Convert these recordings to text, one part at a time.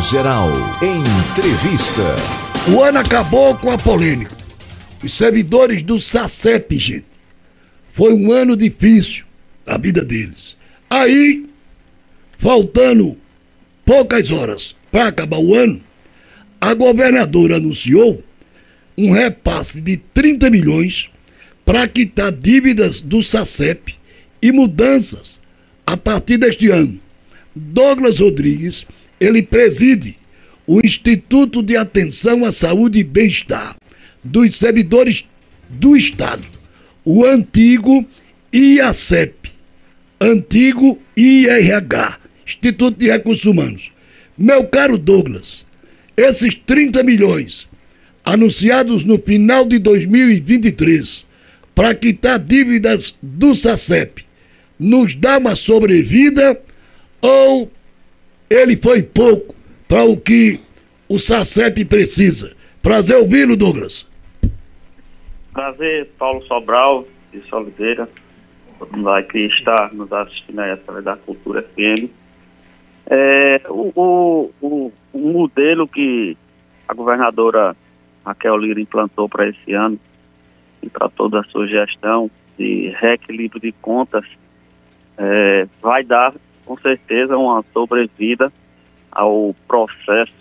Geral. Entrevista. O ano acabou com a polêmica. Os servidores do SACEP, gente. Foi um ano difícil a vida deles. Aí, faltando poucas horas para acabar o ano, a governadora anunciou um repasse de 30 milhões para quitar dívidas do SACEP e mudanças a partir deste ano. Douglas Rodrigues, ele preside o Instituto de Atenção à Saúde e Bem-Estar dos Servidores do Estado, o antigo IACEP, antigo IRH, Instituto de Recursos Humanos. Meu caro Douglas, esses 30 milhões anunciados no final de 2023 para quitar dívidas do SACEP nos dá uma sobrevida ou ele foi pouco para o que o SACEP precisa? Prazer ouvi-lo, Douglas. Prazer, Paulo Sobral de Solideira, todo mundo que está nos assistindo aí através da Cultura FM. É, o, o, o, o modelo que a governadora Raquel Lira implantou para esse ano e para toda a sua gestão de reequilíbrio de contas é, vai dar com certeza uma sobrevida ao processo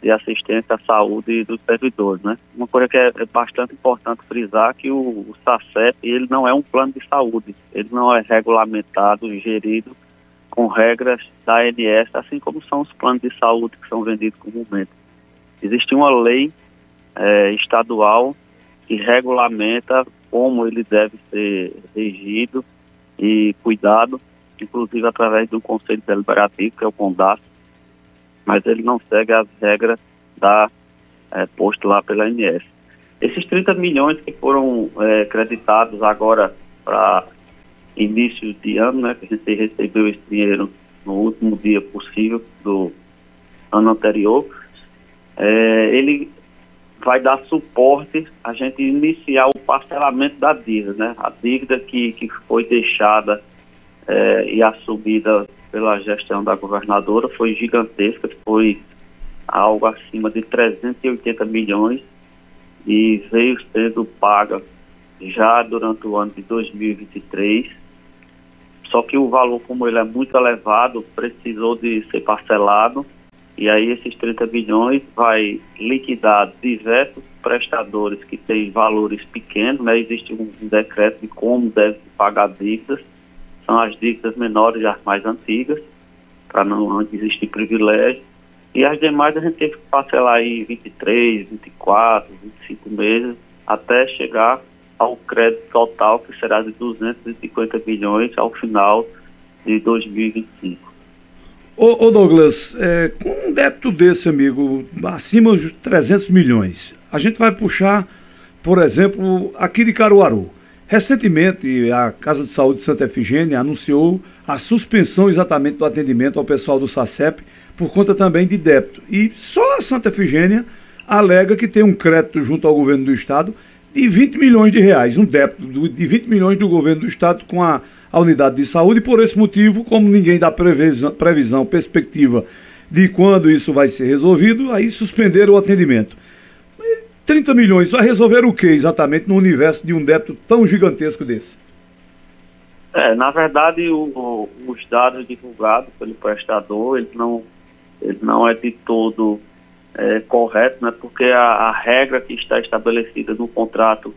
de assistência à saúde dos servidores, né? Uma coisa que é, é bastante importante frisar que o, o SACEP, ele não é um plano de saúde, ele não é regulamentado gerido com regras da ANS, assim como são os planos de saúde que são vendidos comumente. Existe uma lei é, estadual que regulamenta como ele deve ser regido e cuidado, inclusive através do Conselho Deliberativo, que é o CONDAS, mas ele não segue as regras da é, posto lá pela ANS. Esses 30 milhões que foram é, creditados agora para início de ano, né, que a gente recebeu esse dinheiro no último dia possível do ano anterior, é, ele vai dar suporte a gente iniciar o parcelamento da dívida, né? A dívida que, que foi deixada é, e assumida pela gestão da governadora foi gigantesca, foi algo acima de 380 milhões e veio sendo paga já durante o ano de 2023. Só que o valor, como ele é muito elevado, precisou de ser parcelado e aí esses 30 bilhões vai liquidar diversos prestadores que têm valores pequenos, né? Existe um, decreto de como deve pagar dívidas, são as dívidas menores as mais antigas, para não existir privilégio. E as demais a gente teve que parcelar aí 23, 24, 25 meses, até chegar ao crédito total, que será de 250 bilhões ao final de 2025. Ô, ô Douglas, é, com um débito desse, amigo, acima de 300 milhões, a gente vai puxar, por exemplo, aqui de Caruaru. Recentemente, a Casa de Saúde de Santa Efigênia anunciou a suspensão exatamente do atendimento ao pessoal do SACEP por conta também de débito. E só a Santa Efigênia alega que tem um crédito junto ao governo do estado de 20 milhões de reais, um débito de 20 milhões do governo do estado com a a unidade de saúde. E por esse motivo, como ninguém dá previsão, previsão, perspectiva de quando isso vai ser resolvido, aí suspenderam o atendimento. 30 milhões vai resolver o que exatamente no universo de um débito tão gigantesco desse? É, na verdade, o, o, os dados divulgados pelo prestador, ele não, ele não é de todo é, correto, né, porque a, a regra que está estabelecida no contrato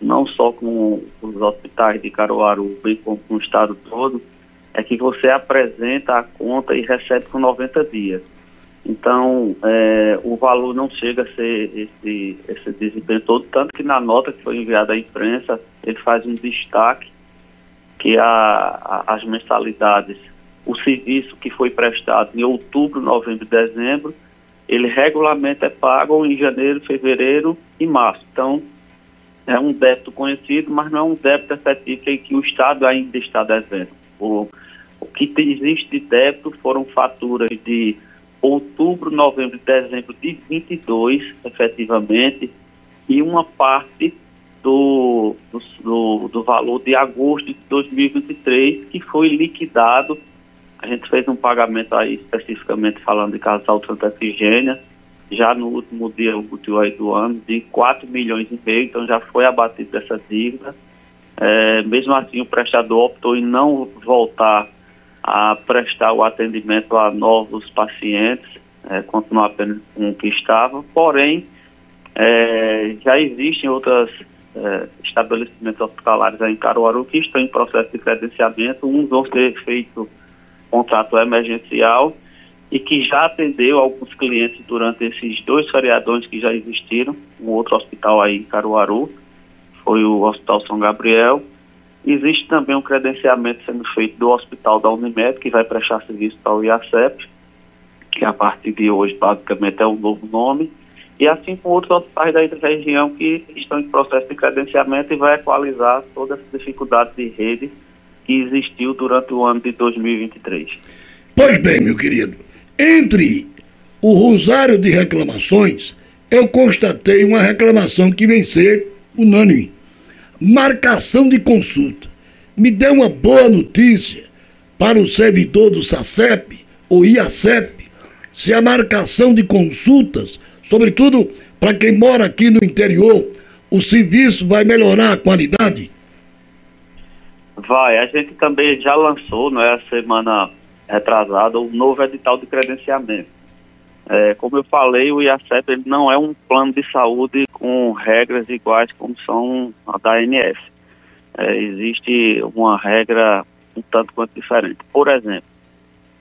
não só com os hospitais de Caruaru, bem como com o estado todo, é que você apresenta a conta e recebe com 90 dias. Então, é, o valor não chega a ser esse, esse desempenho todo, tanto que na nota que foi enviada à imprensa, ele faz um destaque que a, a, as mensalidades, o serviço que foi prestado em outubro, novembro e dezembro, ele regularmente é pago em janeiro, fevereiro e março. Então, é um débito conhecido, mas não é um débito efetivo em que o Estado ainda está devendo. O, o que existe de débito foram faturas de outubro, novembro e dezembro de 22, efetivamente, e uma parte do, do, do valor de agosto de 2023, que foi liquidado A gente fez um pagamento aí, especificamente falando de Casal Santa Efigênia, já no último dia útil aí do ano, de 4 milhões e meio, então já foi abatido essa dívida. É, mesmo assim, o prestador optou em não voltar a prestar o atendimento a novos pacientes, é, continuar apenas com o que estava, porém, é, já existem outros é, estabelecimentos hospitalares em Caruaru que estão em processo de credenciamento, uns vão ser feito contrato emergencial e que já atendeu alguns clientes durante esses dois feriadões que já existiram, um outro hospital aí em Caruaru, foi o Hospital São Gabriel. Existe também um credenciamento sendo feito do Hospital da Unimed, que vai prestar serviço para o IACEP, que a partir de hoje basicamente é um novo nome, e assim com outros hospitais da região que estão em processo de credenciamento e vai equalizar toda essa dificuldade de rede que existiu durante o ano de 2023. Pois bem, meu querido, entre o rosário de reclamações, eu constatei uma reclamação que vem ser unânime. Marcação de consulta. Me dê uma boa notícia para o servidor do SACEP ou IACEP se a marcação de consultas, sobretudo para quem mora aqui no interior, o serviço vai melhorar a qualidade? Vai, a gente também já lançou, não é, a semana retrasada, um novo edital de credenciamento. É, como eu falei, o IACEP ele não é um plano de saúde com regras iguais como são a da ANS. É, existe uma regra um tanto quanto diferente. Por exemplo,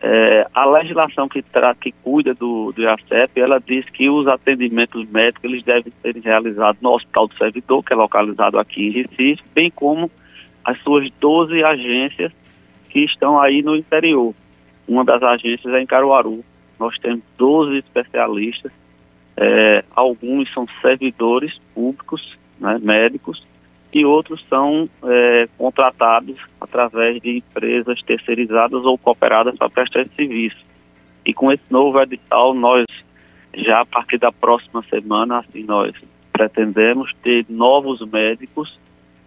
é, a legislação que, tra que cuida do, do IACEP, ela diz que os atendimentos médicos eles devem ser realizados no Hospital do Servidor, que é localizado aqui em Recife, bem como as suas 12 agências que estão aí no interior. Uma das agências é em Caruaru. Nós temos 12 especialistas, é, alguns são servidores públicos, né, médicos, e outros são é, contratados através de empresas terceirizadas ou cooperadas para prestar esse serviço. E com esse novo edital, nós já a partir da próxima semana, assim, nós pretendemos ter novos médicos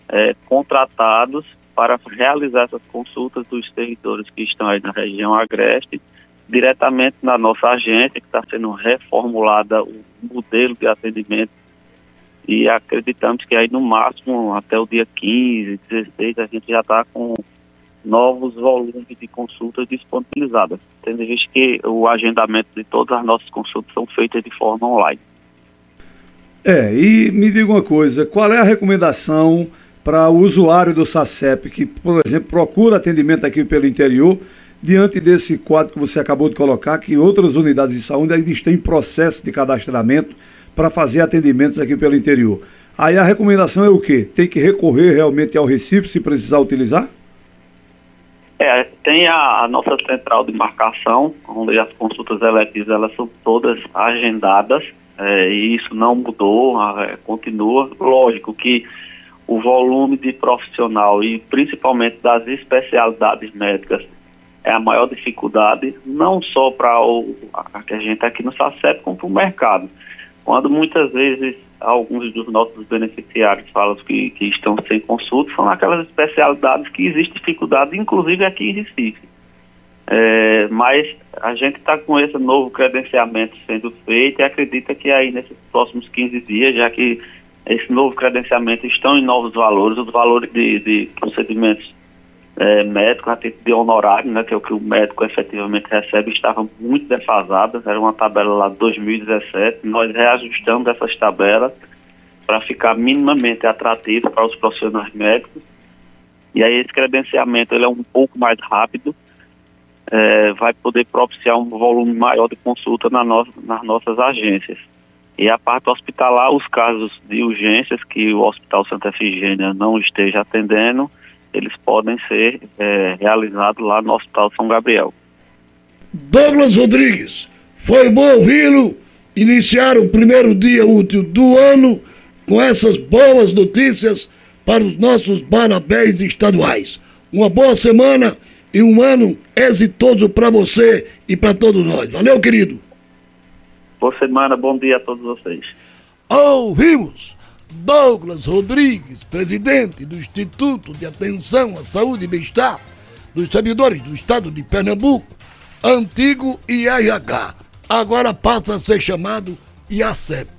é, contratados para realizar essas consultas dos servidores que estão aí na região agreste, diretamente na nossa agência, que está sendo reformulada o modelo de atendimento e acreditamos que aí no máximo até o dia 15, 16 a gente já está com novos volumes de consultas disponibilizadas, tendo visto que o agendamento de todas as nossas consultas são feitas de forma online. É, e me diga uma coisa, qual é a recomendação para o usuário do SACEP que, por exemplo, procura atendimento aqui pelo interior, diante desse quadro que você acabou de colocar, que outras unidades de saúde ainda estão em processo de cadastramento para fazer atendimentos aqui pelo interior. Aí a recomendação é o quê? Tem que recorrer realmente ao Recife se precisar utilizar? É, tem a, a nossa central de marcação, onde as consultas eletivas elas são todas agendadas, é, e isso não mudou, é, continua. Lógico que o volume de profissional e principalmente das especialidades médicas é a maior dificuldade, não só para a, que a gente aqui no SACEP, como para o mercado. Quando muitas vezes alguns dos nossos beneficiários falam que, que estão sem consulta, são aquelas especialidades que existe dificuldade, inclusive aqui em Recife. É, mas a gente está com esse novo credenciamento sendo feito e acredita que aí nesses próximos 15 dias, já que esse novo credenciamento estão em novos valores, os valores de, de procedimentos é, médicos a título de honorário, né, que é o que o médico efetivamente recebe, estava muito defasada, era uma tabela lá de 2017, nós reajustamos essas tabelas para ficar minimamente atrativo para os profissionais médicos, e aí esse credenciamento ele é um pouco mais rápido, é, vai poder propiciar um volume maior de consulta na no, nas nossas agências. E a parte hospitalar, os casos de urgências que o Hospital Santa Efigênia não esteja atendendo, eles podem ser é, realizados lá no Hospital São Gabriel. Douglas Rodrigues, foi bom ouvi-lo iniciar o primeiro dia útil do ano com essas boas notícias para os nossos parabéns estaduais. Uma boa semana e um ano exitoso para você e para todos nós. Valeu, querido. Boa semana, bom dia a todos vocês. Ouvimos Douglas Rodrigues, presidente do Instituto de Atenção à Saúde e Bem-Estar, dos servidores do estado de Pernambuco, antigo IRH, agora passa a ser chamado IACEP.